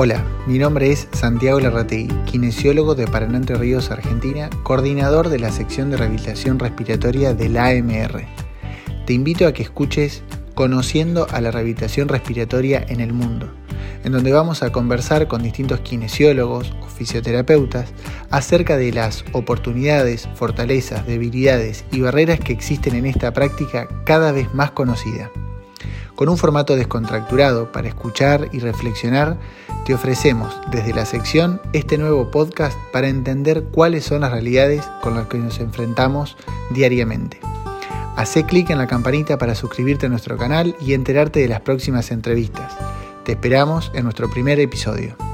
Hola, mi nombre es Santiago Larrategui, kinesiólogo de Paraná Entre Ríos, Argentina, coordinador de la sección de rehabilitación respiratoria del AMR. Te invito a que escuches Conociendo a la rehabilitación respiratoria en el mundo, en donde vamos a conversar con distintos kinesiólogos o fisioterapeutas acerca de las oportunidades, fortalezas, debilidades y barreras que existen en esta práctica cada vez más conocida. Con un formato descontracturado para escuchar y reflexionar, te ofrecemos desde la sección este nuevo podcast para entender cuáles son las realidades con las que nos enfrentamos diariamente. Hacé clic en la campanita para suscribirte a nuestro canal y enterarte de las próximas entrevistas. Te esperamos en nuestro primer episodio.